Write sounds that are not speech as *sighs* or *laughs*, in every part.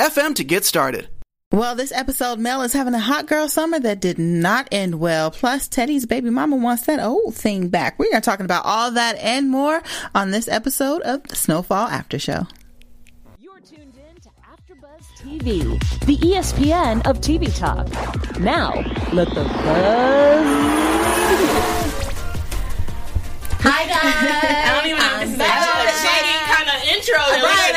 anchor.fm to get started. Well, this episode, Mel is having a hot girl summer that did not end well. Plus, Teddy's baby mama wants that old thing back. We are talking about all that and more on this episode of the Snowfall After Show. You're tuned in to AfterBuzz TV, the ESPN of TV talk. Now, let the buzz. Hi guys. *laughs* I don't even know if this is actually a shady kind of intro Right, we I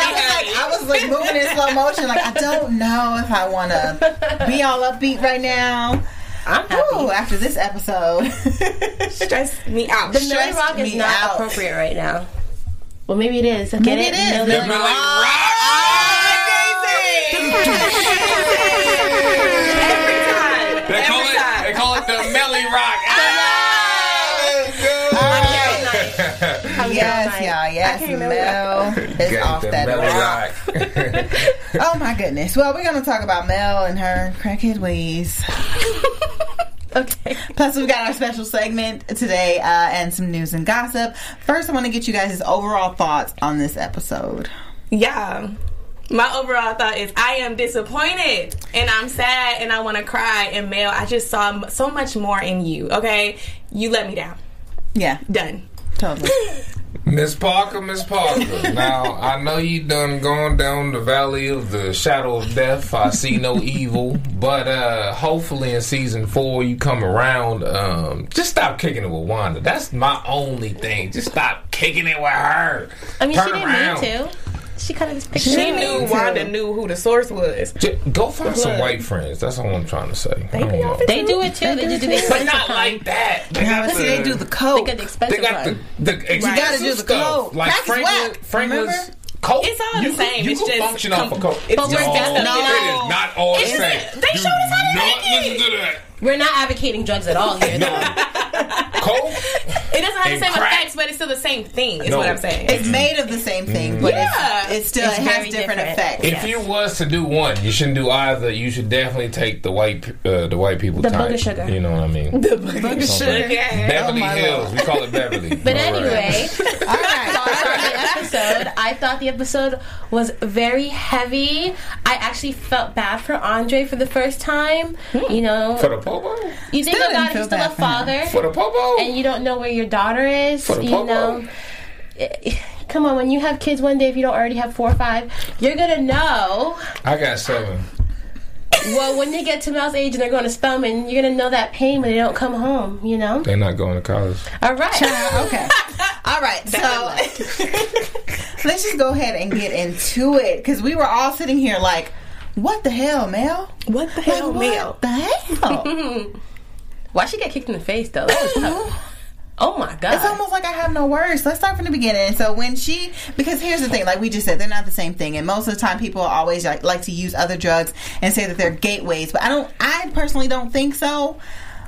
was should like, be I was like moving in slow motion. Like, I don't know if I want to be all upbeat right now. I'm Ooh, after this episode, Stress me out. The Millie stressed Rock is not out. appropriate right now. Well, maybe it is. Get Maybe it? it is. Millie Millie Rock. Every time. They call Every it. They call it the Melly Rock. Yes, night. y'all, yes, can't. Mel is *laughs* off that rock. *laughs* Oh my goodness. Well, we're gonna talk about Mel and her crackhead ways. *laughs* Okay. Plus, we've got our special segment today uh, and some news and gossip. First, I want to get you guys' overall thoughts on this episode. Yeah. My overall thought is I am disappointed and I'm sad and I want to cry. And Mel, I just saw m- so much more in you. Okay, you let me down. Yeah, Done. totally. Miss Parker, Miss Parker. Now I know you done gone down the valley of the shadow of death. I see no *laughs* evil, but uh hopefully in season four you come around. Um, just stop kicking it with Wanda. That's my only thing. Just stop kicking it with her. I mean, Turn she didn't around. need to. She could have just She knew Me too. Wanda knew who the source was. J- go find some white friends. That's all I'm trying to say. I don't. They do it too. They just do the But not like that. They Now, got see, they do the They coke. got the expensive They got the, one. the expensive gotta do the stuff. coke. Like Crack is Franklin, whack, Franklin's remember? Coke. It's all the same. Could, you It's could just function com- off of coke. it's But we're no, definitely it not- is not all the same. they Do showed us how to make it. listen to that. We're not advocating drugs at all here, though. *laughs* Coke. It doesn't have the And same crack. effects, but it's still the same thing. Is No. what I'm saying. It's made of the same thing, but Yeah. it's, it's still It's it has different, different. effects. If you was to do one, you shouldn't do either. You should definitely take the white, uh, the white people The type. booger sugar. You know what I mean? the booger sugar. Beverly Oh, Hills. Lord. We call it Beverly. But All right. anyway, All right. Thoughts on the episode. I thought the episode was very heavy. I actually felt bad for Andre for the first time. You know, for the popo. you think Still didn't about feel he's still a bad for him. father, For the popo. and you don't know where your daughter is. For the You popo. know, Eh, come on, when you have kids one day, if you don't already have four or five, you're gonna know. I got seven. Well, when they get to Mel's age and they're going to Spelman, you're gonna know that pain when they don't come home. You know. They're not going to college. All right. okay. *laughs* All right. So *laughs* let's just go ahead and get into it because we were all sitting here like, what the hell, Mel? What the Like, hell, what Mel? the hell? *laughs* Why she get kicked in the face though? Uh-huh. That was tough. Oh my god. It's almost like I have no words. Let's start from the beginning. So when she, because here's the thing, like we just said, they're not the same thing, and most of the time people always like, like to use other drugs and say that they're gateways. But I don't, I personally don't think so.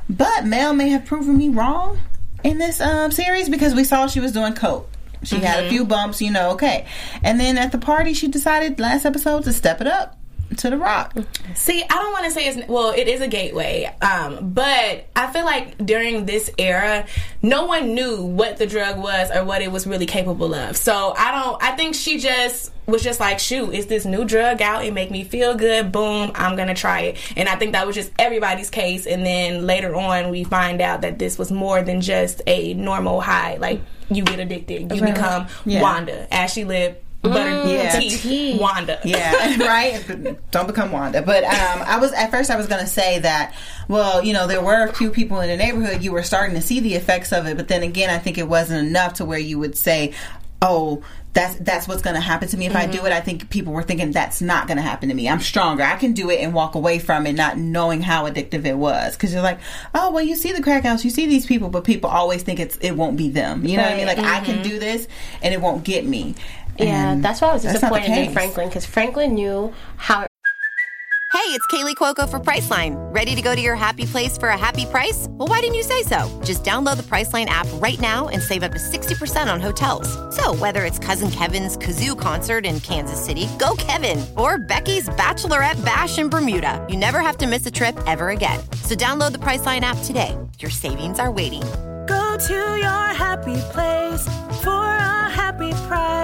But Mel may have proven me wrong in this um, series because we saw she was doing coke. She had a few bumps, you know, okay. And then at the party, she decided last episode to step it up to the rock. See, I don't want to say it's well, it is a gateway, um, but I feel like during this era, no one knew what the drug was or what it was really capable of. So I don't. I think she just was just like, shoot, is this new drug out? It make me feel good. Boom, I'm gonna try it. And I think that was just everybody's case. And then later on, we find out that this was more than just a normal high. Like you get addicted, you become Yeah. Wanda, Ashley Lip. Butter mm, Yeah. teeth, Tea. Wanda. Yeah, *laughs* right. Don't become Wanda. But um, I was at first I was going to say that. Well, you know, there were a few people in the neighborhood. You were starting to see the effects of it, but then again, I think it wasn't enough to where you would say, "Oh, that's that's what's going to happen to me if I do mm-hmm. it." I think people were thinking that's not going to happen to me. I'm stronger. I can do it and walk away from it, not knowing how addictive it was. Because you're like, "Oh, well, you see the crack house, you see these people," but people always think it's it won't be them. You know what I mean? Like I can mm-hmm. do this and it won't get me. Yeah, And that's why I was that's not the disappointed in. Franklin because Franklin knew how Hey, it's Kaley Cuoco for Priceline. Ready to go to your happy place for a happy price? Well, why didn't you say so? Just download the Priceline app right now and save up to 60% on hotels. So, whether it's Cousin Kevin's Kazoo concert in Kansas City, go Kevin, or Becky's Bachelorette Bash in Bermuda, you never have to miss a trip ever again. So, download the Priceline app today. Your savings are waiting. Go to your happy place for a happy price.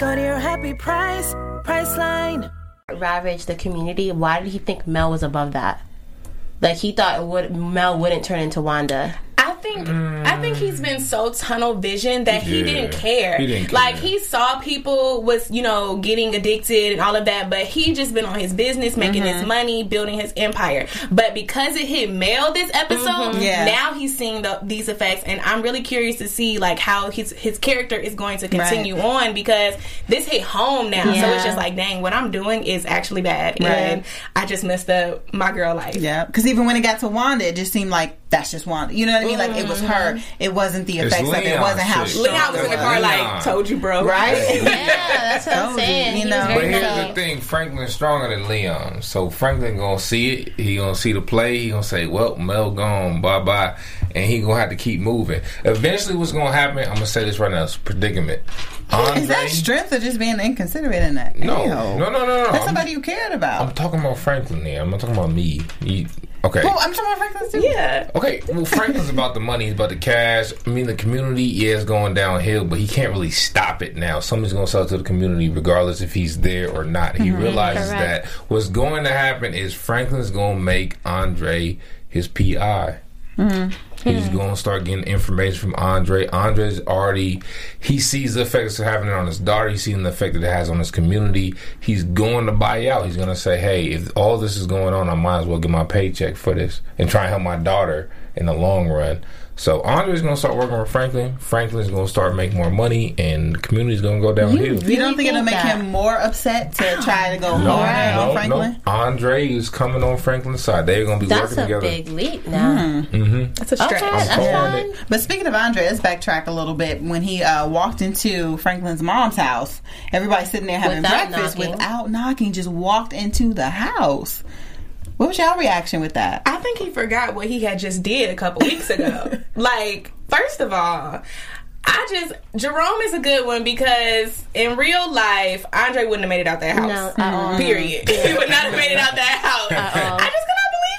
Go to your happy price, Priceline. ravaged the community. Why did he think Mel was above that? Like he thought it would Mel wouldn't turn into Wanda. I think I think he's been so tunnel vision that he Yeah. didn't care. He didn't Like he saw people was you know getting addicted and all of that, but he just been on his business, making Mm-hmm. his money, building his empire. But because it hit Mel this episode, Mm-hmm. Yeah. now he's seeing the, these effects, and I'm really curious to see like how his his character is going to continue on because this hit home now. So it's just like, dang, what I'm doing is actually bad, Right. and I just messed up my girl life. Yeah, because even when it got to Wanda, it just seemed like that's just Wanda. You know what I mean? Like it was her. It wasn't the effects of it. It wasn't how shit. strong Leon was in the car Leon. like, told you, bro. right? Yeah, that's what I'm *laughs* Told you, saying. you know. But here's so- the thing: Franklin's stronger than Leon. So Franklin gonna see it. He gonna see the play. He gonna say, "Well, Mel gone, bye bye," and he gonna have to keep moving. Eventually, what's gonna happen? I'm gonna say this right now: it's a predicament. Andre, *laughs* Is that strength or just being inconsiderate in that? No, Ew. no, no, no, no. That's I'm, somebody you cared about. I'm talking about Franklin here. I'm not talking about me. He- okay. oh, I'm talking about Franklin too. Yeah. Okay, well, Franklin's about the money, he's about the cash. I mean, the community yeah, is going downhill, but he can't really stop it now. Somebody's going to sell to the community, regardless if he's there or not. He mm-hmm. realizes Correct. that what's going to happen is Franklin's going to make Andre his PI. Mm-hmm. He's going to start getting information from Andre. Andre's already, he sees the effects of having it on his daughter. He's seeing the effect that it has on his community. He's going to buy out. He's going to say, hey, if all this is going on, I might as well get my paycheck for this and try and help my daughter in the long run. So Andre's going to start working with Franklin. Franklin's going to start making more money, and the community's going to go downhill. You don't think it'll think make that? him more upset to try to go No, harder no, on Franklin? no. Andre is coming on Franklin's side. They're going to be That's working a together. big leap now. That's a Okay, stretch. that's calling fine. But speaking of Andre, let's backtrack a little bit. When he uh, walked into Franklin's mom's house, everybody sitting there having Without breakfast knocking. without knocking, just walked into the house. What was y'all reaction with that? I think he forgot what he had just did a couple weeks ago. *laughs* like, first of all, I just Jerome is a good one because in real life, Andre wouldn't have made it out that house. No, at all. Period. *laughs* He would not have made it out that house. all. I just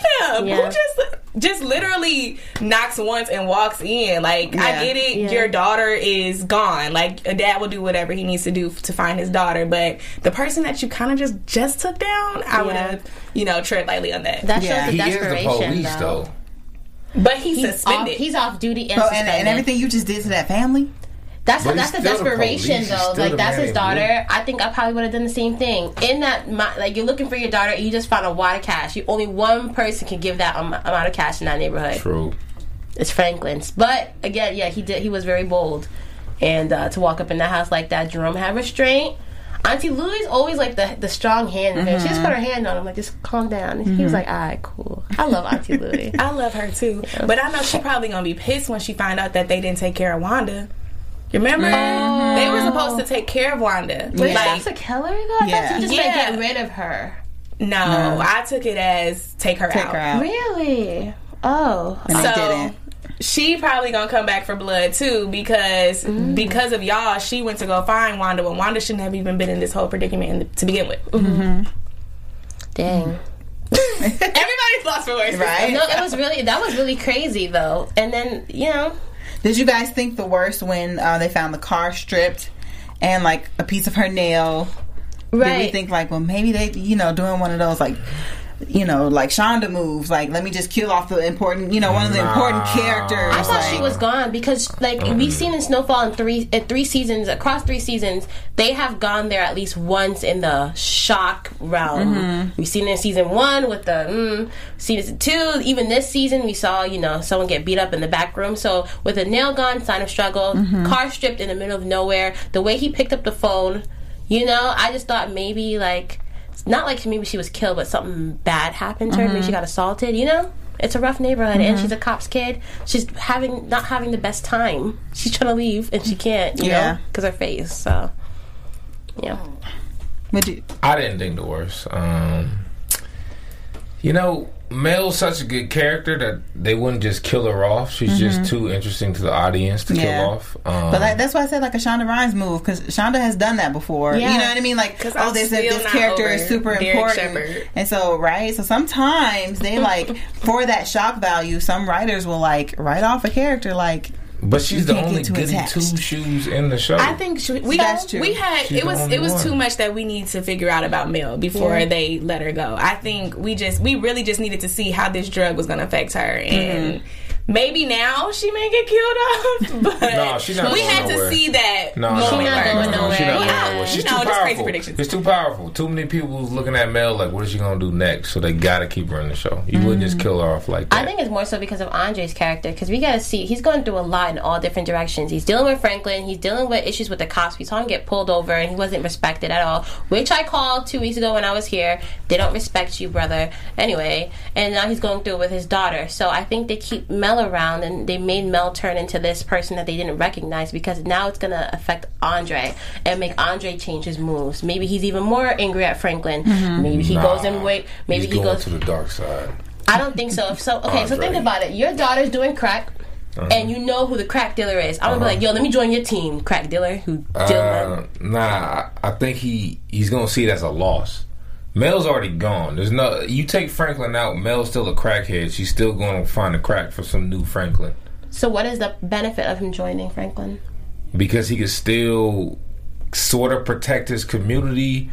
cannot. Yeah. Who just just literally knocks once and walks in. Like Yeah. I get it, Yeah. your daughter is gone. Like a dad will do whatever he needs to do to find his daughter, but the person that you kind of just just took down, I would have you know tread lightly on that. That shows Yeah. the He is the desperation, police, though. though. but he's, He's off, suspended. he's off duty and Oh, and, and everything you just did to that family? That's But that's the desperation though. Like that's his daughter. I think I probably would have done the same thing. In that, mi- like you're looking for your daughter, and you just found a wad of cash. You only one person can give that am- amount of cash in that neighborhood. True. It's Franklin's. But again, yeah, he did. He was very bold, and uh, to walk up in that house like that, Jerome had restraint. Auntie Louie's always like the the strong hand. there. She just put her hand on him, like just calm down. And He was like, "All right, cool. I love Auntie Louie." *laughs* I love her too, but I know she probably gonna be pissed when she find out that they didn't take care of Wanda. You remember? They were supposed to take care of Wanda. Wait, Like, to kill her Though? I Yeah. thought you just Yeah. get rid of her. no, I took it as take her Take out. her out. Really? Oh, And they So didn't. she probably gonna come back for blood too because Mm-hmm. because of y'all, she went to go find Wanda when Wanda shouldn't have even been in this whole predicament to begin with. Mm-hmm. dang. *laughs* Everybody's lost for words, Right? No, it was really that was really crazy though. And then you know, Did you guys think the worst when uh, they found the car stripped and like a piece of her nail? Right. Did we think like, well, maybe they, you know, doing one of those like, you know, like Shonda moves, like let me just kill off the important, you know, one of the important characters. I thought like, she was gone because, like, we've seen in Snowfall in three in three seasons across three seasons, they have gone there at least once in the shock realm. We've seen it in season one with the mm, season two. Even this season, we saw you know someone get beat up in the back room. So with a nail gun, sign of struggle, car stripped in the middle of nowhere. The way he picked up the phone, you know, I just thought maybe like. Not like maybe she was killed, but something bad happened to her. Maybe she got assaulted. You know, it's a rough neighborhood, and she's a cop's kid. She's having not having the best time. She's trying to leave, and she can't. You Yeah. know, because her face. So, yeah. Would you? I didn't think the worst. Um, You know, Mel's such a good character that they wouldn't just kill her off. She's just too interesting to the audience to Mm-hmm. Yeah. kill off. Um, But that, that's why I said like a Shonda Rhimes move because Shonda has done that before. Yeah. You know what I mean? Like, oh, I'm this still this character is super Derek important, Shepherd. and so right. So sometimes they like *laughs* for that shock value. Some writers will like write off a character like. But she's the only get goody attached. two shoes in the show. I think she, we That's true. we had She's it was it was one. too much that we need to figure out about Mel before they let her go. I think we just we really just needed to see how this drug was going to affect her and. Mm-hmm. Maybe now she may get killed off, *laughs* but No, she's not we going had nowhere. to see that. No, no, She not going no, nowhere. She's not going nowhere. She's You too know, just crazy powerful. predictions. It's too powerful. Too many people looking at Mel like, what is she gonna do next? So they gotta keep her in the show. You wouldn't just mm. kill her off like that. I think it's more so because of Andre's character. Because we got to see, he's going through a lot in all different directions. He's dealing with Franklin. He's dealing with issues with the cops. We saw him get pulled over, and he wasn't respected at all. Which I called two weeks ago when I was here. They don't respect you, brother. Anyway, and now he's going through it with his daughter. So I think they keep Mel around, and they made Mel turn into this person that they didn't recognize because now it's going to affect Andre and make Andre change his moves. Maybe he's even more angry at Franklin. Mm-hmm. Maybe he Nah, goes and wait. Maybe he's he going goes to the dark side. I don't think so. So okay, so think about it. Your daughter's doing crack, uh-huh. and you know who the crack dealer is. I'm gonna be uh-huh. like, yo, let me join your team, crack dealer who deal. Uh, nah, I I think he he's gonna see it as a loss. Mel's already gone. There's no you take Franklin out. Mel's still a crackhead. She's still going to find a crack for some new Franklin so what is the benefit of him joining Franklin? because he can still sort of protect his community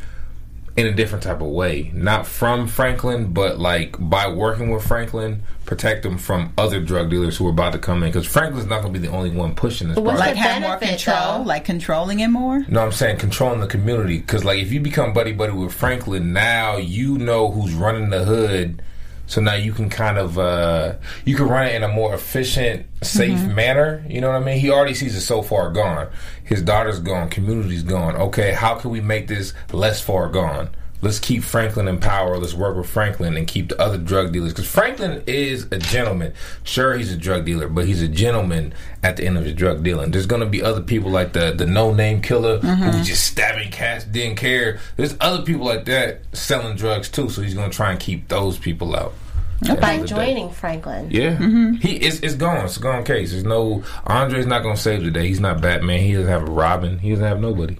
in a different type of way. Not from Franklin, but like by working with Franklin, protect him from other drug dealers who are about to come in. Because Franklin's not going to be the only one pushing this. But What's product. Like the have more control, though? like controlling it more. No, I'm saying controlling the community. Because, like, if you become buddy buddy with Franklin, now you know who's running the hood. So now you can kind of uh, you can run it in a more efficient, safe manner. You know what I mean? He already sees it so far gone. His daughter's gone. Community's gone. Okay, how can we make this less far gone? Let's keep Franklin in power. Let's work with Franklin and keep the other drug dealers. Because Franklin is a gentleman. Sure, he's a drug dealer, but he's a gentleman at the end of his drug dealing. There's going to be other people like the the no name killer who's mm-hmm. just stabbing cats, didn't care. There's other people like that selling drugs too. So he's going to try and keep those people out. By end of the day. joining Franklin. Yeah, mm-hmm. he it's, it's gone. It's a gone case. There's no Andre's not gonna save the day. He's not Batman. He doesn't have a Robin. He doesn't have nobody.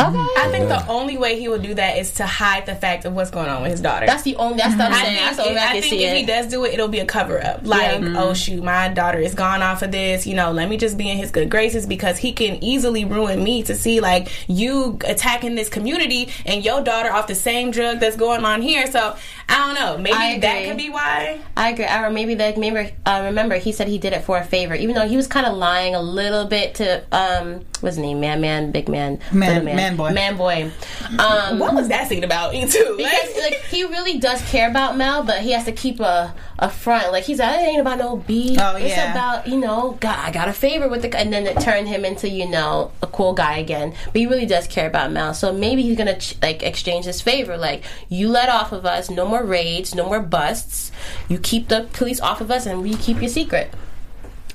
Okay. I think the only way he will do that is to hide the fact of what's going on with his daughter. That's the only. That's what I'm I saying. think, That's the only I, I think see if he does do it, it'll be a cover up. Like, Mm-hmm. oh shoot, my daughter is gone off of this. You know, let me just be in his good graces because he can easily ruin me to see like you attacking this community and your daughter off the same drug that's going on here. So I don't know. Maybe that agree. could be why. I agree. I remember maybe like maybe uh, remember he said he did it for a favor, even though he was kind of lying a little bit to um what's his name, man, man, big man, Man- little man boy. man boy. Um, What was that scene about? *laughs* Me too. because like he really does care about Mel, but he has to keep a a front. Like he's like, it ain't about no beef. Oh, It's yeah. about you know, God, I got a favor with the, and then it turned him into you know a cool guy again. But he really does care about Mel, so maybe he's gonna ch- like exchange his favor. Like you let off of us, no more raids, no more busts. You keep the police off of us, and we keep your secret.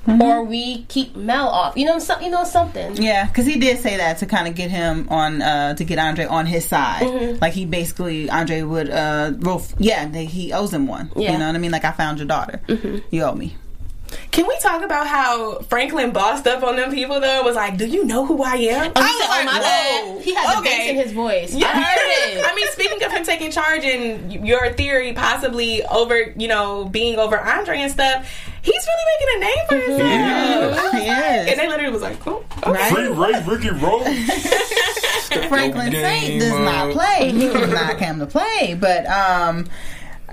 Or we keep Mel off, you know, so, you know something. Yeah, because he did say that to kind of get him on, uh, to get Andre on his side. Mm-hmm. Like he basically, Andre would, uh, well, f- yeah, they, he owes him one. Yeah. You know what I mean? Like I found your daughter. You owe me. Can we talk about how Franklin bossed up on them people though? Was like, do you know who I am? Oh, he I said, was "Oh like, my whoa, bad." He had the okay. bass in his voice. Yeah. I heard it. *laughs* I mean, speaking of him taking charge and your theory possibly over, you know, being over Andre and stuff, he's really making a name for himself. Yeah, he is. And they literally was like, oh, okay. Right? Free Ray Ricky Rose. *laughs* Franklin Your Saint game does not up. play. He *laughs* does not come to play. But um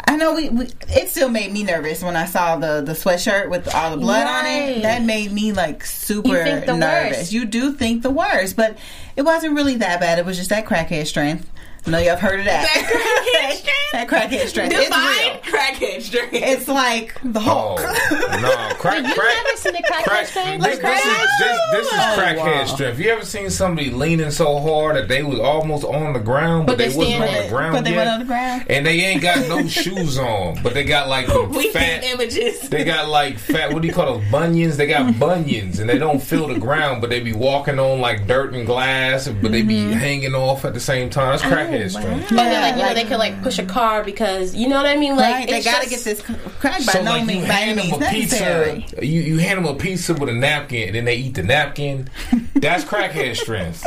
I know we, we it still made me nervous when I saw the the sweatshirt with all the blood on it. That made me like super You think the nervous. worst. You do think the worst, but it wasn't really that bad. It was just that crackhead strength. I know y'all heard of that. That crackhead strength? *laughs* that crackhead strength. It's Define real. crackhead strength. It's like the Hulk. Oh no, crack, You crack. never seen the crackhead Crack, strength? this, this is this, this is Oh, crackhead wow. strength. You ever seen somebody leaning so hard that they was almost on the ground, but, But they they wasn't on the ground But they yet, went on the ground. and they ain't got no *laughs* shoes on, but they got like the *laughs* we fat. images. They got like fat. What do you call those bunions? They got bunions, and they don't feel the ground, but they be walking on like dirt and glass, but they be Mm-hmm. hanging off at the same time. That's crackhead strength. Oh, they're like, you know, they could like push a car because you know what I mean. Like right? They got to just- get this crack by So no like means by any hand means them a necessary. pizza, you, you hand them a pizza with a napkin, and then they eat the napkin. *laughs* That's crackhead strength.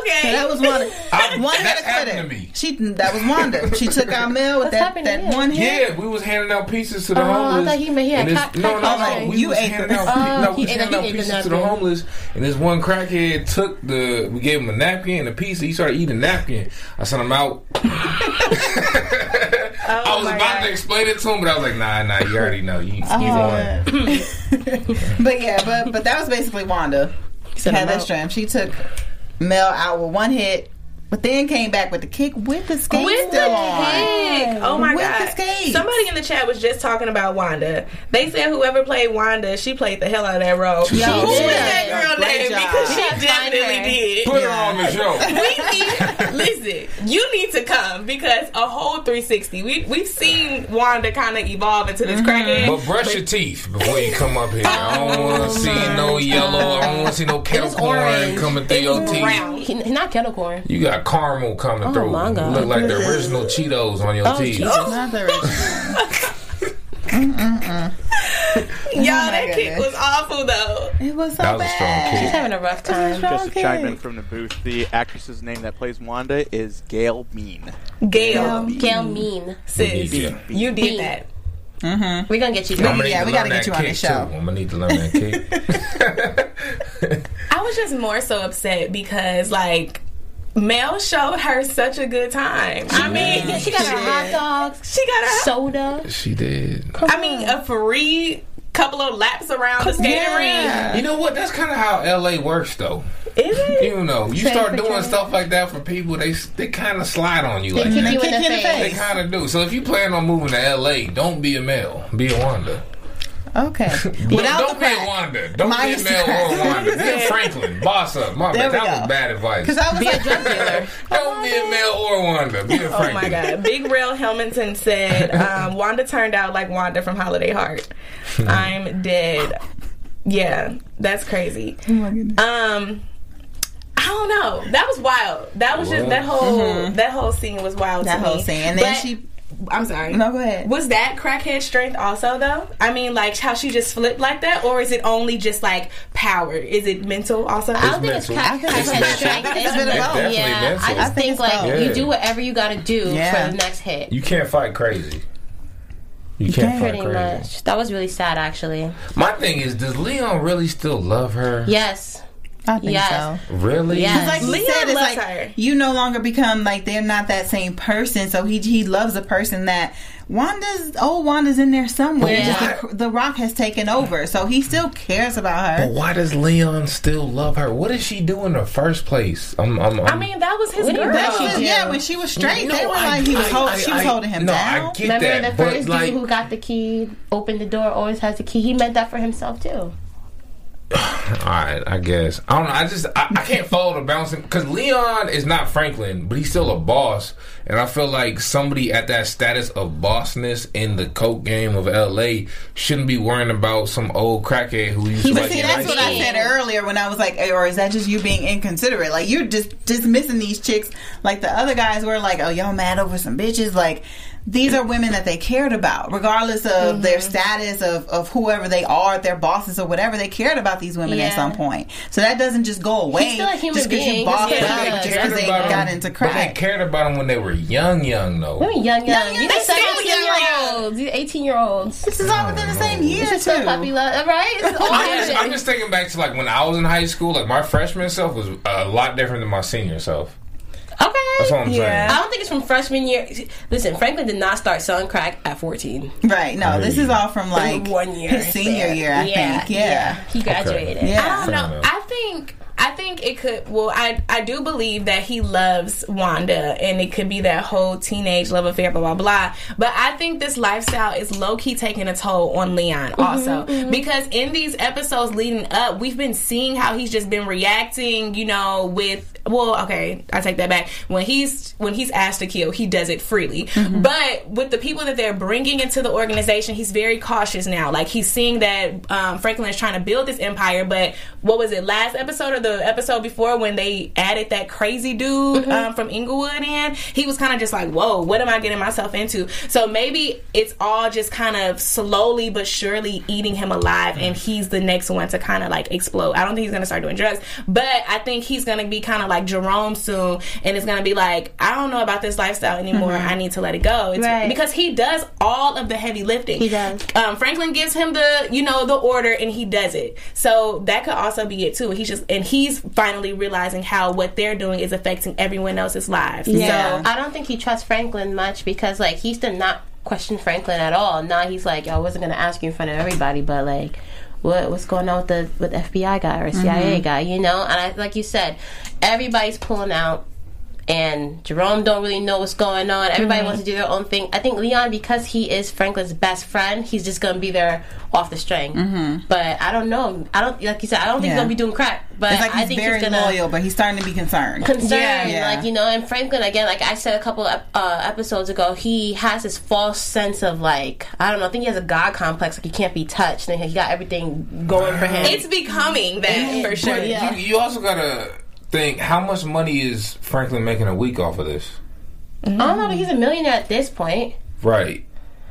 Okay. So that was Wanda. *laughs* I- Wanda that's had to happened to me. She that was Wanda. She took our meal with What's that, that you? one hit. Yeah, we was handing out pieces to the Oh, I homeless. thought he meant he had and this- crack- no, no, crack no. We You was ate handing the- out, Oh, no, we he was handing out he ate the pizzas to the homeless, and this one crackhead took the. We gave him a napkin and a pizza. He started eating the napkin. I sent him out. *laughs* *laughs* I was oh about God. to explain it to him, but I was like, Nah, nah, you already know. You, you Oh. won. But yeah, but but that was basically Wanda. Sent Had that out. strength. She took Mel out with one hit, but then came back with the kick with the skate With the still on. kick. Oh my god. With the god. Somebody in the chat was just talking about Wanda. They said whoever played Wanda, she played the hell out of that role. She Yo, Who was that girl Great name? job. Because she Yeah, definitely did. Put her on the show. we need, listen, you need to come because a whole 360. We we've seen Wanda kind of evolve into this mm-hmm. crackhead. But brush your teeth before you come up here. I don't oh, want to see no yellow. I don't want to see no kettle corn orange. coming through It your was teeth. brown. He, he not kettle corn. You got caramel coming Oh, through. my God. Look like the original Cheetos on your Oh, teeth. Jesus. Not the original. Y'all, oh my that kick was awful though. It was so That was a strong bad. kick. He's having a rough time. Just to chime in from the booth, the actress's name that plays Wanda is Gail Bean. Gail, Gail Bean. sis, Yeah. you did Bean. that. Mm-hmm. We're gonna get you I'm there. gonna Yeah, we gotta get you on the show. Too. I'm gonna need to learn that kick. *laughs* I was just more so upset because like Mel showed her such a good time. I mean, Yeah, she got her hot dogs, she got her. soda. she did. I mean, a free couple of laps around the skating Yeah. You know what? That's kind of how LA works, though. Is it? You know, you Train start doing train. stuff like that for people, they they kind of slide on you They like kick that. you in the you in the face. They kind of do. So if you plan on moving to LA, don't be a male. Be a Wanda. Okay. *laughs* Well, Without don't the be a crack. Wanda. Don't Minus be the a male or. Wanda. Be a *laughs* Franklin. Boss up. My bad. That go. was bad advice. Because I was like, Drug dealer. *laughs* Don't be a male or Wanda. Be a Oh Franklin. my god. Big Rail Helmington said um, Wanda turned out like Wanda from Holiday Heart. I'm dead. Yeah, that's crazy. Um I don't know. That was wild. That was just that whole that whole scene was wild that to whole me. scene. And then But- she. I'm sorry. No, go ahead. Was that crackhead strength also though? I mean, like how she just flipped like that, or is it only just like power? Is it mental also? I don't think it's mental. think it's crackhead mental. strength. I think it's a bit of It's both. definitely Yeah, mental. I I think think like both. you do whatever you got to do Yeah. for the next hit. You can't fight crazy. You can't fight Pretty crazy. much. That was really sad, actually. My thing is, does Leon really still love her? Yes. I think Yes. so. Really? Yes. Like he Leon said, it's loves like her. you no longer become like they're not that same person. So he he loves a person that Wanda's old Wanda's in there somewhere. Yeah. Just the, the Rock has taken over, so he still cares about her. But why does Leon still love her? What did she do in the first place? I'm, I'm, I'm, I mean, that was his What girl. That's She just- did. yeah, when she was straight, No, they were I- like he was I- hold, I- she was I- holding him no, down. I get Remember that, the but first like, dude who got the key, opened the door, always has the key. He meant that for himself too. *sighs* all right, I guess I don't know. I just I, I can't follow the bouncing because Leon is not Franklin, but he's still a boss, and I feel like somebody at that status of bossness in the coke game of L.A. shouldn't be worrying about some old crackhead who used to But like see, that's what I said earlier when I was like, or is that just you being inconsiderate? Like you're just dismissing these chicks, like the other guys were like, oh y'all mad over some bitches. Like these are women that they cared about, regardless of Mm-hmm. their status of of whoever they are, their bosses or whatever. They cared about these women at some point. So that doesn't just go away He's still a human just because you being. bossed He's up, just because they about got him, into But they cared about them when they were young, young though. I mean, young, young. young, These they still 17 young. year olds. These 18 year olds. This is all within the same year This so too. puppy right? It's *laughs* I'm just. I'm just thinking back to like when I was in high school. Like my freshman self was a lot different than my senior self. Okay. That's what I'm Yeah. I don't think it's from freshman year. Listen, Franklin did not start selling crack at 14. Right? No, this is all from like one year. his senior there. year. I think. Yeah. He graduated. Yeah. I don't know. I think I think it could. Well, I I do believe that he loves Wanda, and it could be that whole teenage love affair, blah blah blah. But I think this lifestyle is low key taking a toll on Leon mm-hmm, also mm-hmm. because in these episodes leading up, we've been seeing how he's just been reacting, you know, with well, okay, I take that back. When he's when he's asked to kill, he does it freely. Mm-hmm. But with the people that they're bringing into the organization, he's very cautious now. Like he's seeing that um, Franklin is trying to build this empire. But what was it last episode or the episode before when they added that crazy dude Mm-hmm. um, from Inglewood in? He was kind of just like, "Whoa, what am I getting myself into?" So maybe it's all just kind of slowly but surely eating him alive, and he's the next one to kind of like explode. I don't think he's gonna start doing drugs, but I think he's gonna be kind of like Jerome soon, and it's gonna be like, I don't know about this lifestyle anymore. I need to let it go. It's, Right. Because he does all of the heavy lifting. He does. Um, Franklin gives him the, you know, the order, and he does it. So that could also be it too. He's just, and he's finally realizing how what they're doing is affecting everyone else's lives. Yeah. So I don't think he trusts Franklin much because like he used to not question Franklin at all. Now he's like, I wasn't gonna ask you in front of everybody, but like, what what's going on with the with FBI guy or CIA mm-hmm. guy? You know, and I, like you said, everybody's pulling out. And Jerome don't really know what's going on. Everybody wants to do their own thing. I think Leon, because he is Franklin's best friend, he's just gonna be there off the string. But I don't know. I don't like you said. I don't think Yeah. he's gonna be doing crack. But It's like I think very he's gonna loyal, but he's starting to be concerned. concerned. Yeah. Like, you know, and Franklin, again, like I said a couple of uh, episodes ago, he has this false sense of, like, I don't know, I think he has a God complex, like he can't be touched, and he got everything going for him. it's becoming that for sure. yeah. You, you also gotta think how much money is Franklin making a week off of this? I don't know, but he's a millionaire at this point. Right.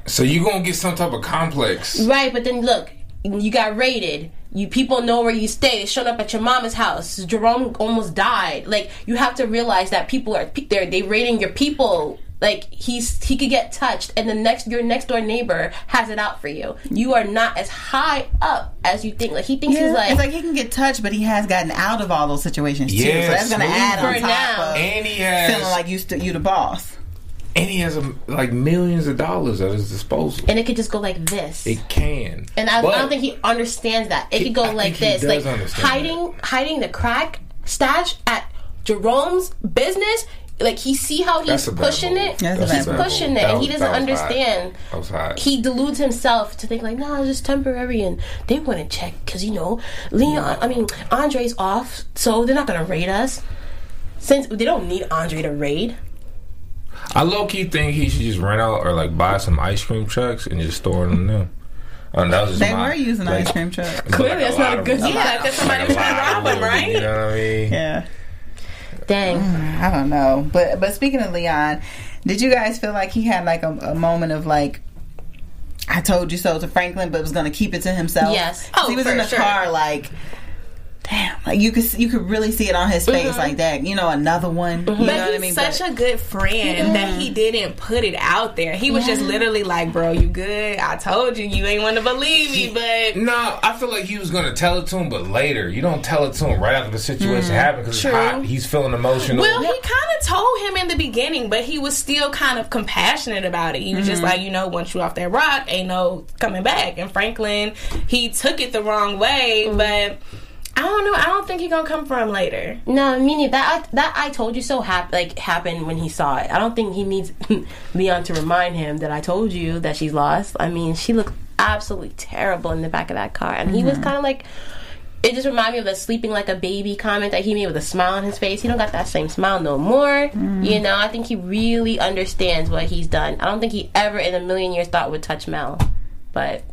So you gonna get some type of complex. Right, but then look, you got raided. You people know where you stay. They showed up at your mama's house. Jerome almost died. Like you have to realize that people are they're they raiding your people. Like he's he could get touched, and the next your next door neighbor has it out for you. You are not as high up as you think. Like he thinks Yeah, he's like, it's like he can get touched, but he has gotten out of all those situations too. So that's going to add on top now. of And he has feeling like you st- you the boss. and he has a, like millions of dollars at his disposal. and it could just go like this. It can. And I, I don't think he understands that. It He- could go I like think he this, does like understand hiding, hiding the crack stash at Jerome's business. Like he see how he's That's a bad pushing move. it. That's he's bad move. pushing it, That and he doesn't that was hot. understand. That was hot. He deludes himself to think like, no, it's just temporary, and they want to check because you know, Leon. I mean, Andre's off, so they're not gonna raid us. Since they don't need Andre to raid. I low key think he should just rent out or like buy some ice cream trucks and just store it on them. Um, that was just They my- were using like- ice cream trucks. but, Clearly, that's not a good them. yeah, because somebody was trying to rob them, right? You know what I mean? Yeah. Dang. Mm, I don't know, but but speaking of Leon, did you guys feel like he had like a, a moment of like, I told you so to Franklin, but was going to keep it to himself? Yes. Oh, he was for in the sure. car like, damn, like you could you could really see it on his face mm-hmm. like that. You know, another one. You mm-hmm. know But what I he's mean? such But- a good friend that he didn't put it out there. He was just literally like, "Bro, you good? I told you, you ain't want to believe me." But No, I feel like he was gonna tell it to him, but later. You don't tell it to him right after the situation mm-hmm. happened because it's hot. He's feeling emotional. well, he kind of told him in the beginning, but he was still kind of compassionate about it. He was just like, you know, once you off that rock, ain't no coming back. And Franklin, he took it the wrong way, but. I don't know. I don't think he gonna come for him later. No, meaning that that I told you so hap- like happened when he saw it. I don't think he needs *laughs* Leon to remind him that I told you that she's lost. I mean, she looked absolutely terrible in the back of that car, and he was mm-hmm. kind of like. It just reminded me of the sleeping like a baby comment that he made with a smile on his face. He don't got that same smile no more. Mm. You know, I think he really understands what he's done. I don't think he ever in a million years thought would touch Mel, but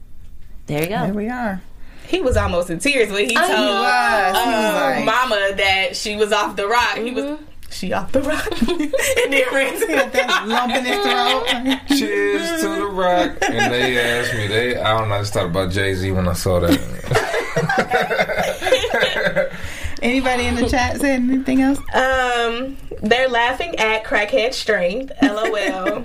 there you go. There we are. He was almost in tears when he I told He was. He was uh, Mama that she was off the rock. He was she off the rock, *laughs* and then ran to Got the *laughs* that lump in his throat. *laughs* Cheers to the rock. And they asked me, they I don't know, I just thought about Jay Z when I saw that. Anybody in the chat said anything else? Um, they're laughing at crackhead strength. LOL.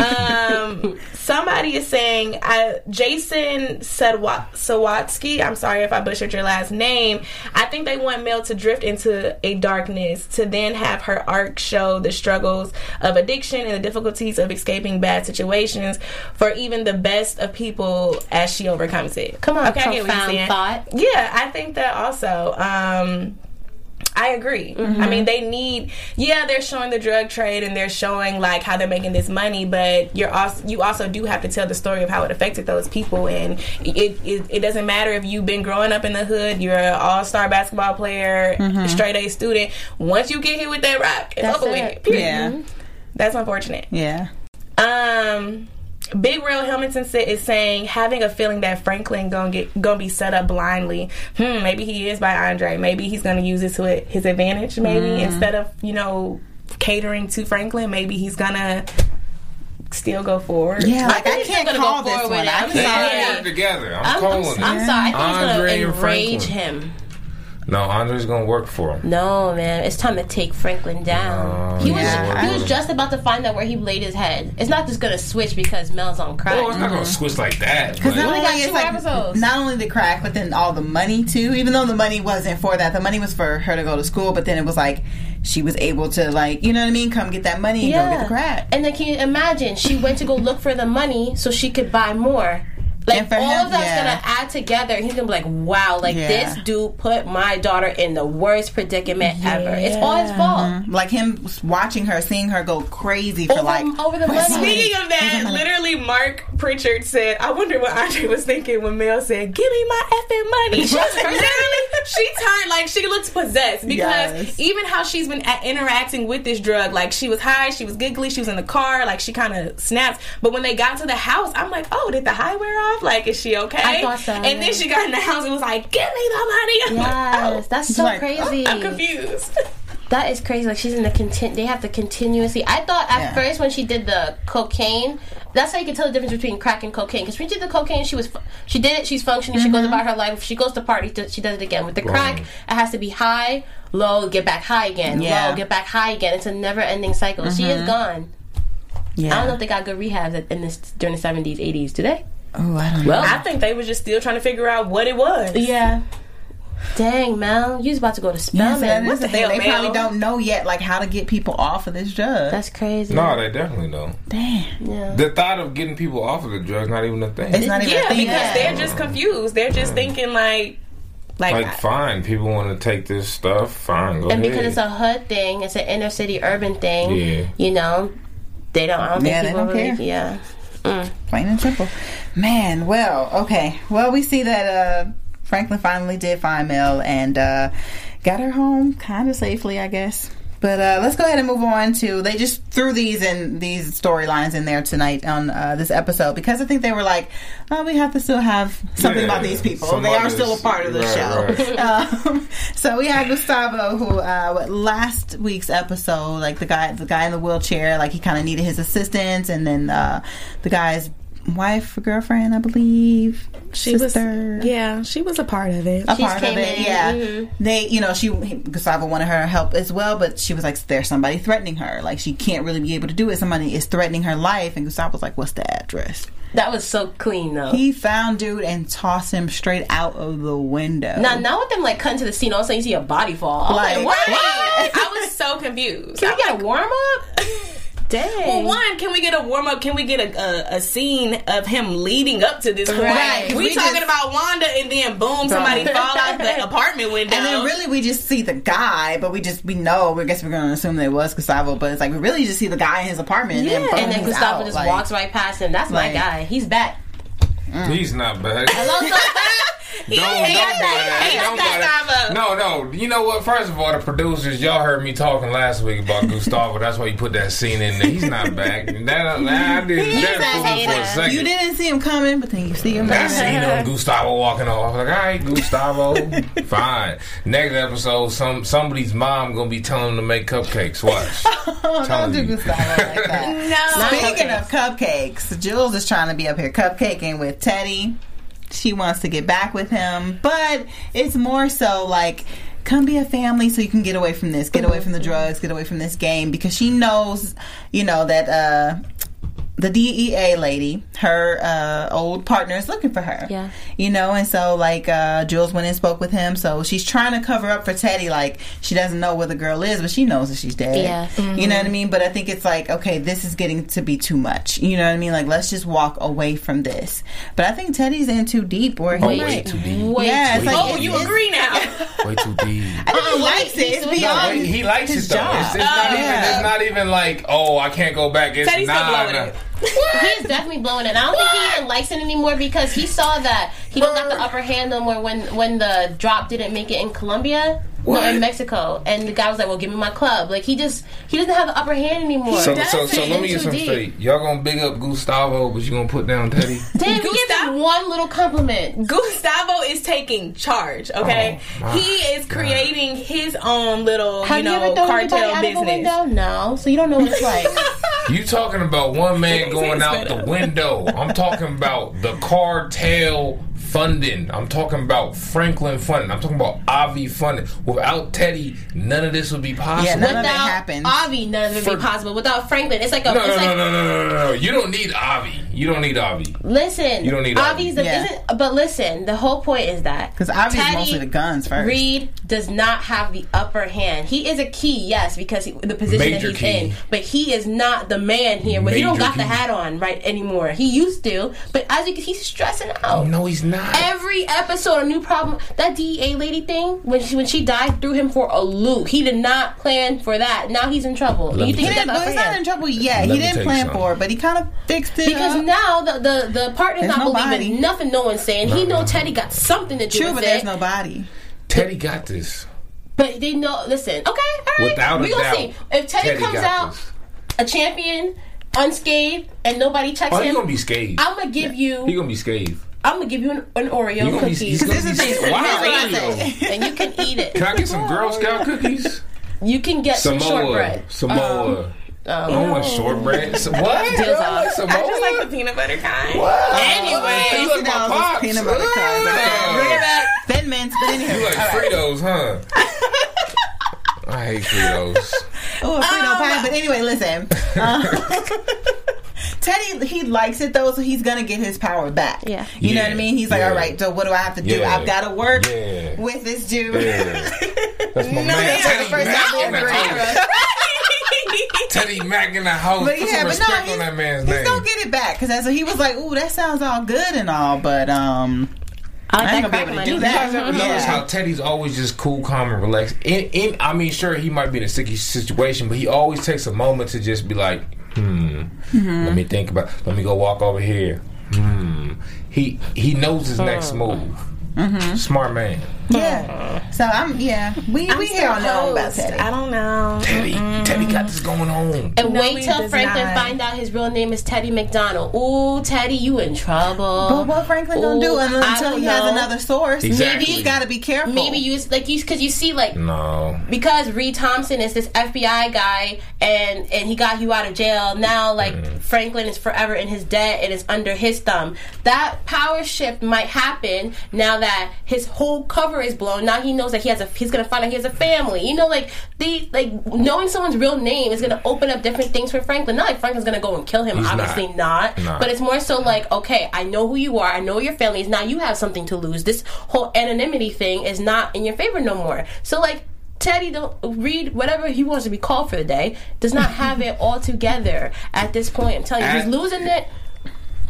*laughs* um, somebody is saying, I, Jason Sadwa- Sawatsky. I'm sorry if I butchered your last name. I think they want Mel to drift into a darkness to then have her arc show the struggles of addiction and the difficulties of escaping bad situations for even the best of people as she overcomes it. Come on, I get what you're profound saying. thought. Yeah, I think that also. Um, I agree. Mm-hmm. I mean, they need. Yeah, they're showing the drug trade and they're showing like how they're making this money, but you're also you also do have to tell the story of how it affected those people. And it it, it doesn't matter if you've been growing up in the hood, you're an all star basketball player, Mm-hmm. straight A student. Once you get hit with that rock, it's That's over it. with. Period. Yeah. That's unfortunate. Yeah. Um, Big Real Hamilton sa- is saying having a feeling that Franklin gonna get gonna be set up blindly. Hmm, maybe he is by Andre. Maybe he's gonna use it to his advantage. Maybe Mm. instead of you know catering to Franklin, maybe he's gonna still go forward. Yeah, like I, think he's can't gonna go this forward one. I'm I'm sorry. sorry. together. I'm, I'm, I'm, calling I'm sorry. I think Andre he's and gonna enrage Franklin. him. No, Andre's gonna work for him. No, man, it's time to take Franklin down. No, he was yeah, he was just about to find out where he laid his head. It's not just gonna switch because Mel's on crack. Oh, it's not gonna mm-hmm. switch like that. Because but- not only only got two like episodes. not only the crack, but then all the money too. Even though the money wasn't for that, the money was for her to go to school. But then it was like she was able to like you know what I mean, come get that money and go get the crack. And then can you imagine? She went to go look for the money so she could buy more. Like for all him, of that's yeah. gonna add together. He's gonna be like, "Wow, like Yeah. this dude put my daughter in the worst predicament ever. It's all his fault." Mm-hmm. Like him watching her, seeing her go crazy for Over, like over the money. Speaking of that, *laughs* mm-hmm. literally, Mark Pritchard said, "I wonder what Andre was thinking when Mel said, give me my effing money.'" *laughs* She literally, she turned like she looks possessed because Yes. even how she's been a- interacting with this drug, like she was high, she was giggly, she was in the car, like she kind of snapped. But when they got to the house, I'm like, "Oh, did the high wear off? Like, is she okay?" I thought so, And then she got in the house and was like, "Give me the money." I'm Yes, like, that's so like, oh, crazy. oh, I'm confused. *laughs* That is crazy. Like she's in the content. They have to continuously. I thought at Yeah. first when she did the cocaine, that's how you can tell the difference between crack and cocaine. Because when she did the cocaine, she was fu- she did it. She's functioning. She goes mm-hmm. about her life. If she goes to party, she does it again. With the crack, it has to be high, low, get back high again. Yeah. Low, get back high again. It's a never-ending cycle. She is mm-hmm. gone. yeah. I don't know if they got good rehabs in this during the seventies, eighties. Do they? Oh, I don't know. Well, I think they were just still trying to figure out what it was. yeah. Dang, Mel, you was about to go to Yeah, so Spelman. is What's the the thing. hell, They Mel? probably don't know yet, like how to get people off of this drug. That's crazy. no, they definitely don't. Damn, yeah. The thought of getting people off of the drugs not even a thing. it's not even Yeah, a thing. because yet. they're just confused. They're just thinking like, like, like, fine, people want to take this stuff. Fine, go and ahead. because it's a hood thing, it's an inner city urban thing. Yeah. You know, they don't. I don't think Yeah, they people don't really. care. Yeah. Mm. Plain and simple. Man, well, okay. Well, we see that uh, Franklin finally did find Mel and uh, got her home kind of safely, I guess. But uh, let's go ahead and move on to. They just threw these in these storylines in there tonight on uh, this episode because I think they were like, "Oh, we have to still have something Yeah, about these people. They are still a part of the right, show." right. *laughs* Um, so we had Gustavo, who uh, last week's episode, like the guy, the guy in the wheelchair, like he kind of needed his assistance, and then uh, the guy's wife or girlfriend, I believe, she sister, was, yeah, she was a part of it. a She's part of it. in, Yeah, mhm. they, you know, she Gustavo wanted her help as well, but she was like, "There's somebody threatening her. Like she can't really be able to do it. Somebody is threatening her life." And Gustavo was like, "What's the address?" That was so clean though. He found dude and tossed him straight out of the window. now, now with them like cutting to the scene, all of a sudden you see a body fall. I was like, Like, what? I was so confused. Can we get a warm up? *laughs* Dang. Well, one, can we get a warm up? Can we get a, a, a scene of him leading up to this point? Right, 'cause We, we talking just- about Wanda, and then boom, somebody Right. *laughs* fall out the apartment window. And then really we just see the guy, but we just we know. I guess we're gonna assume that it was Gustavo, but it's like we really just see the guy in his apartment. Yeah. and, boom, And then he's Gustavo out, just like- walks right past him. That's my guy. He's back. Mm. He's not back. Hello, *laughs* Don't, don't do that. Got Don't do that that. No, no. You know what? First of all, the producers, y'all heard me talking last week about *laughs* Gustavo. That's why you put that scene in there. He's not back. That, that I did He's that for a second. You didn't see him coming, but then you see him. I coming. seen him, Gustavo walking off. I was like, all right, Gustavo, *laughs* fine. Next episode, some somebody's mom gonna be telling him to make cupcakes. Watch. *laughs* Oh, don't do. Gustavo like that. no. Speaking of cupcakes, Jules is trying to be up here cupcaking with Teddy. She wants to get back with him, but it's more so like come be a family so you can get away from this, get away from the drugs, get away from this game because she knows, you know, that uh the DEA lady, her uh, old partner is looking for her. Yeah. You know, and so like uh, Jules went and spoke with him. So she's trying to cover up for Teddy. Like she doesn't know where the girl is, but she knows that she's dead. Yeah. You know what I mean? But I think it's like, okay, this is getting to be too much. You know what I mean? Like let's just walk away from this. But I think Teddy's in too deep or he Oh, might- way too deep. Way Yeah, it's too like- Oh, it's- you agree now? *laughs* Way too deep. I think he Uh-uh, likes it. It's no, No, beyond. he, he likes his it though. job. It's, it's not Oh, even. It's not even like, oh, I can't go back. It's Teddy's still nah, blowing nah. it. He's definitely blowing it. I don't think he even likes it anymore because he saw that he don't got the upper hand no more when when the drop didn't make it in Colombia. No, in Mexico, and the guy was like, "Well, give me my club." Like he just he doesn't have the upper hand anymore. So, so, so let me get some deep. straight. Y'all gonna big up Gustavo, but you gonna put down Teddy? *laughs* Damn, he gives Gustav- him one little compliment. Gustavo is taking charge. Okay, Oh, he is creating his own little, Have you know, ever thrown anybody cartel out of a business. window? No, so you don't know what it's like. You talking about one man going out the window? I'm talking about the cartel funding. I'm talking about Franklin funding. I'm talking about Avi funding. Without Teddy, none of this would be possible. Yeah, none of it happens. Avi, none of it would For- be possible. Without Franklin, it's like a. no, it's no, like, no, no, no, no, no, no. You don't need Avi. You don't need Avi. Listen, You don't need Avi's the, Yeah. isn't, but listen, the whole point is that Because obviously Teddy mostly the guns first. Reed does not have the upper hand. He is a key, yes, because he, the position Major that he's key. in, but he is not the man here. But he don't Major got the hat on right anymore. He used to, but as you can, he's stressing out. No, he's not. Every episode, a new problem. That DEA lady thing when she when she died threw him for a loop. He did not plan for that. Now he's in trouble. Let you think He he didn't, got the well, upper he's not in trouble yet. Let he didn't plan something. for it, but he kind of fixed it Because up. now the the, the partner's There's not no believing nothing no one's saying. He know Teddy got something to do True, with but it. there's nobody. Teddy got this. But they know. Listen, okay, all right. Without a we gonna doubt, see if Teddy, Teddy comes out this. a champion, unscathed, and nobody checks Oh, he's him. gonna be scathed. I'm gonna give you. He gonna be scathed. I'm gonna give you an, an Oreo He gonna be, cookie, he's This is the- scathed. Wow, here's what I Oreo. and you can eat it. Can I get some Girl *laughs* Scout cookies? You can get some Samoa. shortbread. Samoa. Um, I don't want shortbread. So, *laughs* what? Deals I like I just like the peanut butter kind. What? Anyway. you like my Those pops. peanut butter crumbs. Ugh. Bring it back. Thin mints, but anyway. You like Fritos, huh? *laughs* I hate Fritos. Oh, a Frito pie. But anyway, listen. *laughs* Uh, Teddy, he likes it though, so he's gonna get his power back. Yeah. You know what I mean? He's like, yeah. all right, so what do I have to do? Yeah. I've got to work Yeah. with this dude. Yeah. That's my man. yeah, Teddy first Mack time in the ever. house. Teddy Mack in the house. But Put yeah, some but no, respect he's, on that man's he's name. gonna get it back because that's what he was like. Ooh, that sounds all good and all, but um, I, I ain't like gonna be able crack to do that. You guys ever notice how Teddy's always just cool, calm, and relaxed? In, in, I mean, sure, he might be in a sticky situation, but he always takes a moment to just be like, hmm, Mm-hmm. let me think about, let me go walk over here. Hmm. He he knows his next move. Mm-hmm. Smart man. Yeah. So I'm yeah. We I'm we still hear on know about host. Teddy. I don't know. Teddy, Teddy got this going on. And No, wait he till Franklin not. find out his real name is Teddy McDonald. Ooh, Teddy, you in trouble. But what Franklin gonna do I until don't he has another source? Exactly. He's got to be careful. Maybe you like you because you see like No. because Reed Thompson is this FBI guy and and he got you out of jail. Now like Mm-hmm. Franklin is forever in his debt and it's under his thumb. That power shift might happen now that his whole cover is blown. Now he knows that he has a he's gonna find out he has a family. You know, like the like knowing someone's real name is gonna open up different things for Franklin. Not like Franklin's gonna go and kill him. He's obviously not. not. Not. But it's more so like, okay, I know who you are. I know your family is. Now you have something to lose. This whole anonymity thing is not in your favor no more. So like. Teddy don't read whatever he wants to be called for the day. Does not have it all together at this point. I'm telling you, he's losing it.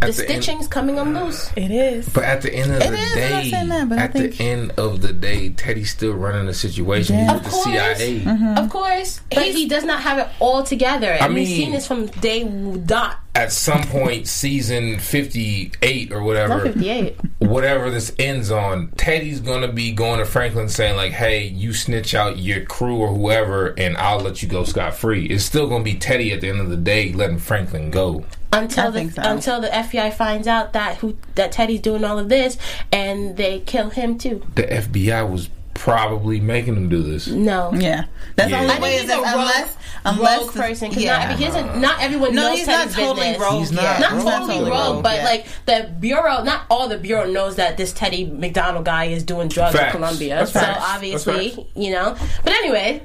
The At the end- stitching's coming unloose. It is. But at the end of It the is, I'm not day, saying that, but I at think- the end of the day, Teddy's still running the situation. He's Yeah. with the Of. CIA. Mm-hmm. Of course, but he does not have it all together. And we've seen this from day dot. At some point, season fifty-eight or whatever, 58. whatever this ends on, Teddy's gonna be going to Franklin saying like, "Hey, you snitch out your crew or whoever, and I'll let you go scot free." It's still gonna be Teddy at the end of the day letting Franklin go. Until the so. until the FBI finds out that who that Teddy's doing all of this and they kill him too. The FBI was probably making him do this. No. Yeah, that's Yeah. the only way. think Is he's a if, rogue- unless unless rogue person. 'cause yeah. not, he doesn't, not everyone no, knows he's not totally business. rogue. He's not. yet. Not He's totally rogue, but yet. like the bureau, not all the bureau knows that this Teddy McDonald guy is doing drugs Facts. in Colombia. That's so facts. obviously, you know. But anyway,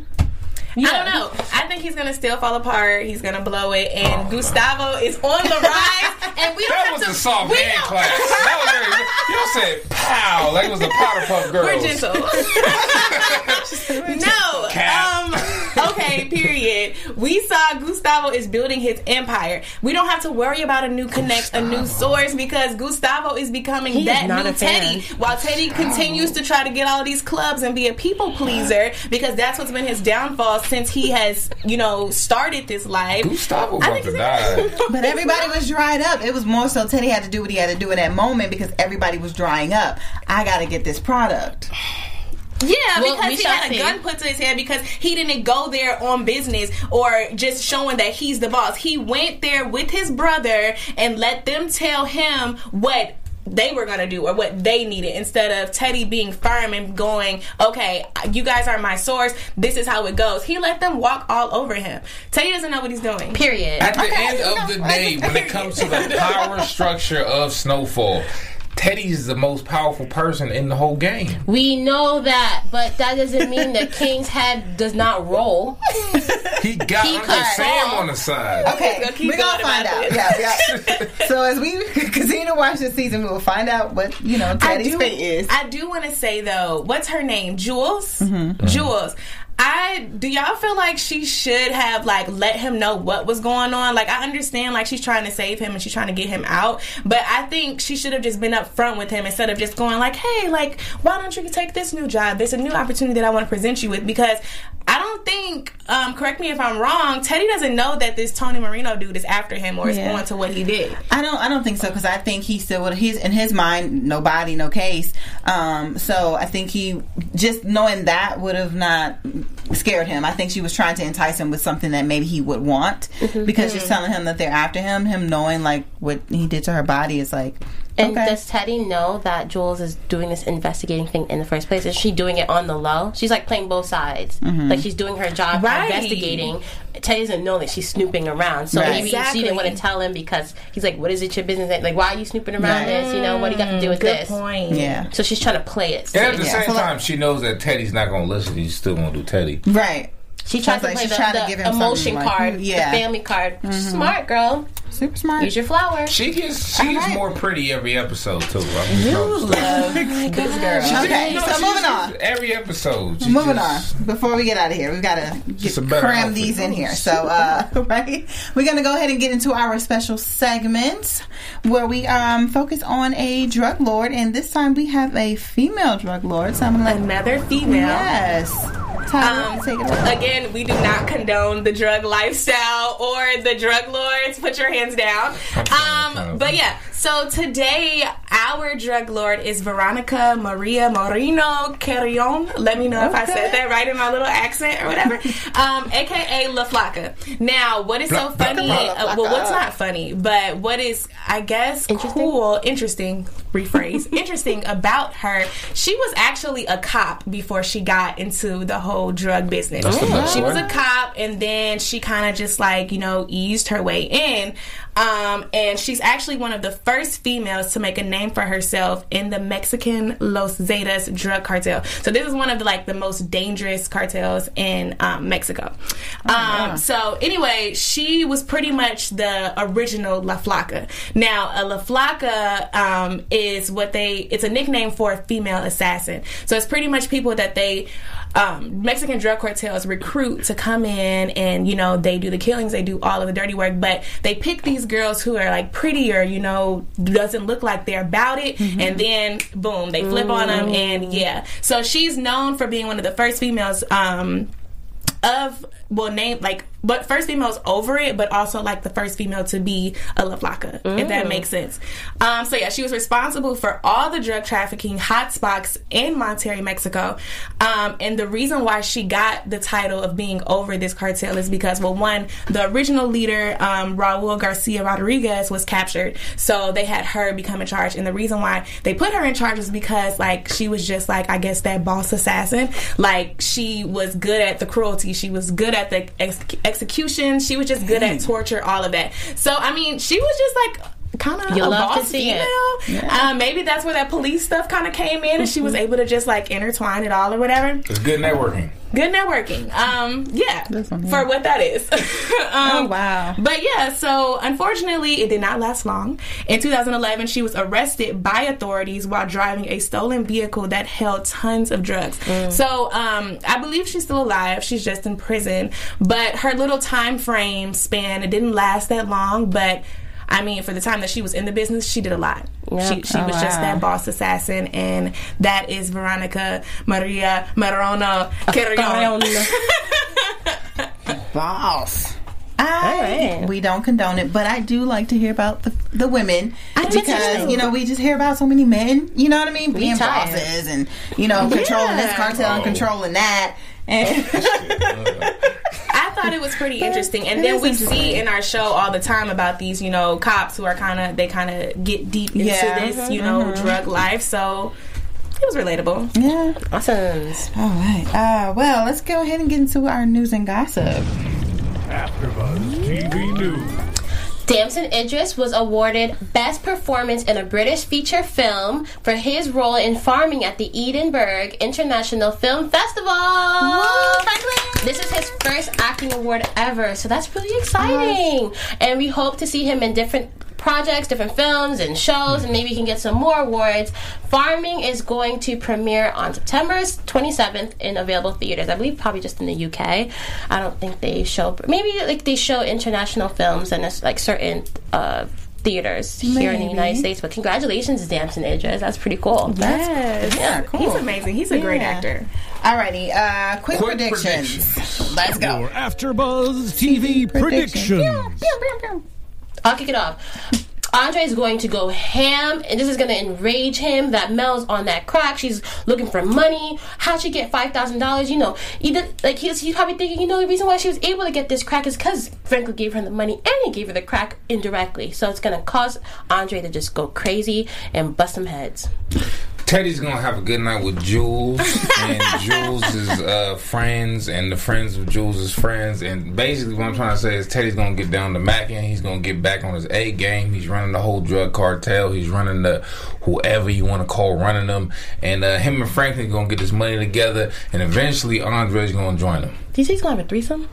I don't know. I think he's gonna still fall apart. He's gonna blow it, and Gustavo is on the rise. *laughs* And we don't That have was to. a soft we hand don't- clap. *laughs* That was very. You don't say pow like it was the Powerpuff Girls. We're gentle. *laughs* no. Cap. Um, okay, period. We saw Gustavo is building his empire. We don't have to worry about a new connect, a new source because Gustavo is becoming He is that new. Teddy. While Teddy continues to try to get all these clubs and be a people pleaser because that's what's been his downfall since he has, you know, started this life. Gustavo about to die. But everybody was dried up. It was more so Teddy had to do what he had to do in that moment because everybody was drying up. I got to get this product. Yeah, Well, because he had a see. gun put to his head because he didn't go there on business or just showing that he's the boss. He went there with his brother and let them tell him what they were going to do or what they needed instead of Teddy being firm and going, okay, you guys are my source. This is how it goes. He let them walk all over him. Teddy doesn't know what he's doing. Period. At the end of the day, when it comes to the *laughs* power structure of Snowfall, Teddy's the most powerful person in the whole game. We know that, but that doesn't mean that *laughs* King's head does not roll. He got He Uncle Sam on the side. Okay, Gonna keep we're gonna find out. this. Yeah, yeah. *laughs* so as we continue to watch this season, we will find out what you know Teddy's do, fate is. I do want to say though, what's her name? Jules. Mm-hmm. Jules. I do y'all feel like she should have like let him know what was going on? Like I understand like she's trying to save him and she's trying to get him out, but I think she should have just been up front with him instead of just going like, "Hey, like why don't you take this new job? There's a new opportunity that I want to present you with." Because I don't think, um, correct me if I'm wrong, Teddy doesn't know that this Tony Marino dude is after him or is Yeah. going to what he did. I don't. I don't think so because I think he still would. He's in his mind, no body, no case. Um, so I think he just knowing that would have not scared him. I think she was trying to entice him with something that maybe he would want mm-hmm. because she's mm-hmm. telling him that they're after him, him knowing like what he did to her body is like. And okay. does Teddy know that Jules is doing this investigating thing in the first place? Is she doing it on the low? She's like playing both sides. Mm-hmm. Like she's doing her job Right. investigating. Teddy doesn't know that she's snooping around. So Right. maybe Exactly. she didn't want to tell him because he's like, "What is it your business?" Like, why are you snooping around Right. this? You know, what do you got to do with Good this? point. yeah. So she's trying to play it. And at the Yeah, same so like- time, she knows that Teddy's not going to listen. He's still going to do Teddy. Right. She tries to like play she's the, to the give him emotion something like, card, yeah. the family card. Smart girl. Super smart. Use your flower. She gets she gets right. more pretty every episode too. I'm just noticing. this girl. Okay. No, so moving on. Every episode. Moving just- on. Before we get out of here, we've got to get, cram outfit. these in here. So, uh, *laughs* right, we're gonna go ahead and get into our special segment where we um focus on a drug lord, and this time we have a female drug lord. So I'm gonna let Another female. yes, Tyler, Um, take it again, we do not condone the drug lifestyle or the drug lords. Put your hands down. Um, but yeah, so today our drug lord is Veronica Maria Moreno Carrion. Let me know if I said that right in my little accent or whatever. Um, AKA La Flaca. Now, what is so Blah, blah, funny? blah, uh, well, what's not funny, but what is, I guess, cool, interesting, rephrase, *laughs* interesting about her, she was actually a cop before she got into the whole drug business. That's the she was a cop, and then she kind of just like, you know, eased her way in. Um, and she's actually one of the first females to make a name for herself in the Mexican Los Zetas drug cartel. So this is one of the like the most dangerous cartels in um, Mexico. um, So anyway, she was pretty much the original La Flaca. Now, a La Flaca um, is what they it's a nickname for a female assassin. So it's pretty much people that they um, Mexican drug cartels recruit to come in and you know they do the killings, they do all of the dirty work, but they pick these girls who are like prettier, you know, doesn't look like they're about it, and then boom, they flip on them, and yeah. So she's known for being one of the first females. Um, of well name like but first females over it but also like the first female to be a La Flaca if that makes sense. Um so yeah she was responsible for all the drug trafficking hotspots in Monterrey Mexico. Um and the reason why she got the title of being over this cartel is because well one the original leader um Raul Garcia Rodriguez was captured. So they had her become in charge. And the reason why they put her in charge is because like she was just like I guess that boss assassin. Like she was good at the cruelty. She was good at the ex- execution. She was just good at mm. torture all of that. So I mean she was just like kind of a love to boss see it. female. Um, maybe that's where that police stuff kind of came in, and she was able to just like intertwine it all or whatever. It's good networking. Good networking. Um, yeah, one, yeah. for what that is. *laughs* um, Oh, wow. But yeah, so unfortunately, it did not last long. In 2011, she was arrested by authorities while driving a stolen vehicle that held tons of drugs. So um, I believe she's still alive. She's just in prison. But her little time frame span, it didn't last that long. But I mean, for the time that she was in the business, she did a lot. She, she Oh, was just that boss assassin, and that is Veronica Maria Marona Carrion. *laughs* Boss. I, right. We don't condone it, but I do like to hear about the, the women I because you know we just hear about so many men. You know what I mean? Being tired. bosses and you know controlling this Yeah. cartel and Oh. controlling that. *laughs* And oh, I thought it was pretty interesting. And then we see in our show all the time about these, you know, cops who are kind of, they kind of get deep into Yeah. this, you know, drug life. So it was relatable. yeah. Awesome. All right. Uh, well, let's go ahead and get into our news and gossip. AfterBuzz TV News. Damson Idris was awarded Best Performance in a British Feature Film for his role in farming at the Edinburgh International Film Festival. This is his first acting award ever, so that's really exciting. And we hope to see him in different projects, different films and shows, and maybe he can get some more awards. Farming is going to premiere on September 27th in available theaters. I believe probably just in the UK. I don't think they show, maybe like they show international films and it's like certain uh, theaters here in the United States. But congratulations, Damson Idris. That's pretty cool. Yes. Yeah, cool. He's amazing. He's a great Yeah. actor. Alrighty. Uh, quick, Quick predictions. predictions. Let's go. Your AfterBuzz TV predictions. I'll kick it off. Andre is going to go ham, and this is going to enrage him that Mel's on that crack. She's looking for money. How'd she get five thousand dollars? You know, either like he's, he's probably thinking, you know, the reason why she was able to get this crack is because Franklin gave her the money, and he gave her the crack indirectly. So it's going to cause Andre to just go crazy and bust some heads. Teddy's gonna have a good night with Jules and *laughs* Jules' uh, friends and the friends of Jules' friends. And basically, what I'm trying to say is Teddy's gonna get down to Mackin. He's gonna get back on his A game. He's running the whole drug cartel. He's running the whoever you want to call running them. And uh, him and Franklin gonna get this money together. And eventually, Andre's gonna join them. Do you think he's going to have a threesome?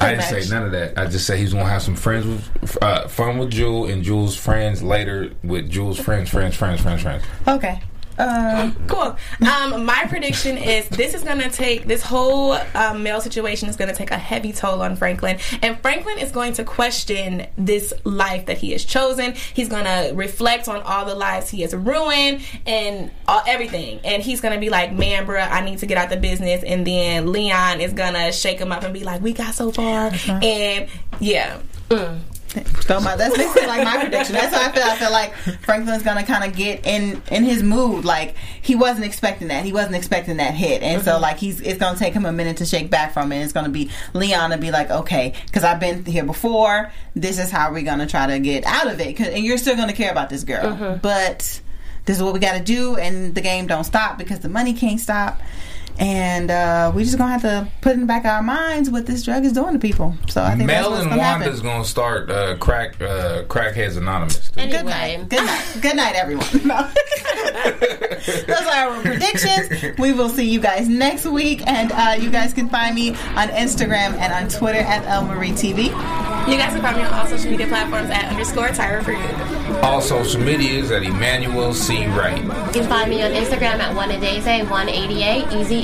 I didn't much. say none of that. I just said he's gonna have some friends with uh, fun with Jewel and Jewel's friends later with Jewel's friends, friends, friends, friends, friends. Okay. Uh, Cool. Um, my prediction is this is going to take this whole um, male situation is going to take a heavy toll on Franklin, and Franklin is going to question this life that he has chosen. He's going to reflect on all the lives he has ruined and all, everything, and he's going to be like, "Man, bro, I need to get out the business." And then Leon is going to shake him up and be like, "We got so far," and yeah. So my, that's basically like my prediction. That's how I feel. I feel like Franklin's gonna kind of get in in his mood. Like he wasn't expecting that. He wasn't expecting that hit, and so mm-hmm. like he's it's gonna take him a minute to shake back from it. It's gonna be Leon to be like, okay, because I've been here before. This is how we're gonna try to get out of it. 'Cause- and you're still gonna care about this girl, mm-hmm. but this is what we got to do, and the game don't stop because the money can't stop. And uh, we just gonna have to put in the back of our minds what this drug is doing to people. So I think that's Mel what's and gonna happen. Gonna start uh, crack uh, crackheads anonymous. too. Good night. Good night. Good night, everyone. *laughs* No. *laughs* Those are our predictions. We will see you guys next week, and uh, you guys can find me on Instagram and on Twitter at El Marie TV. You guys can find me on all social media platforms at underscore Tyra for you. All social medias at Emmanuel C. Wright. You can find me on Instagram at one a day 188 easy e.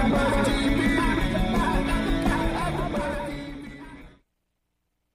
Happy birthday.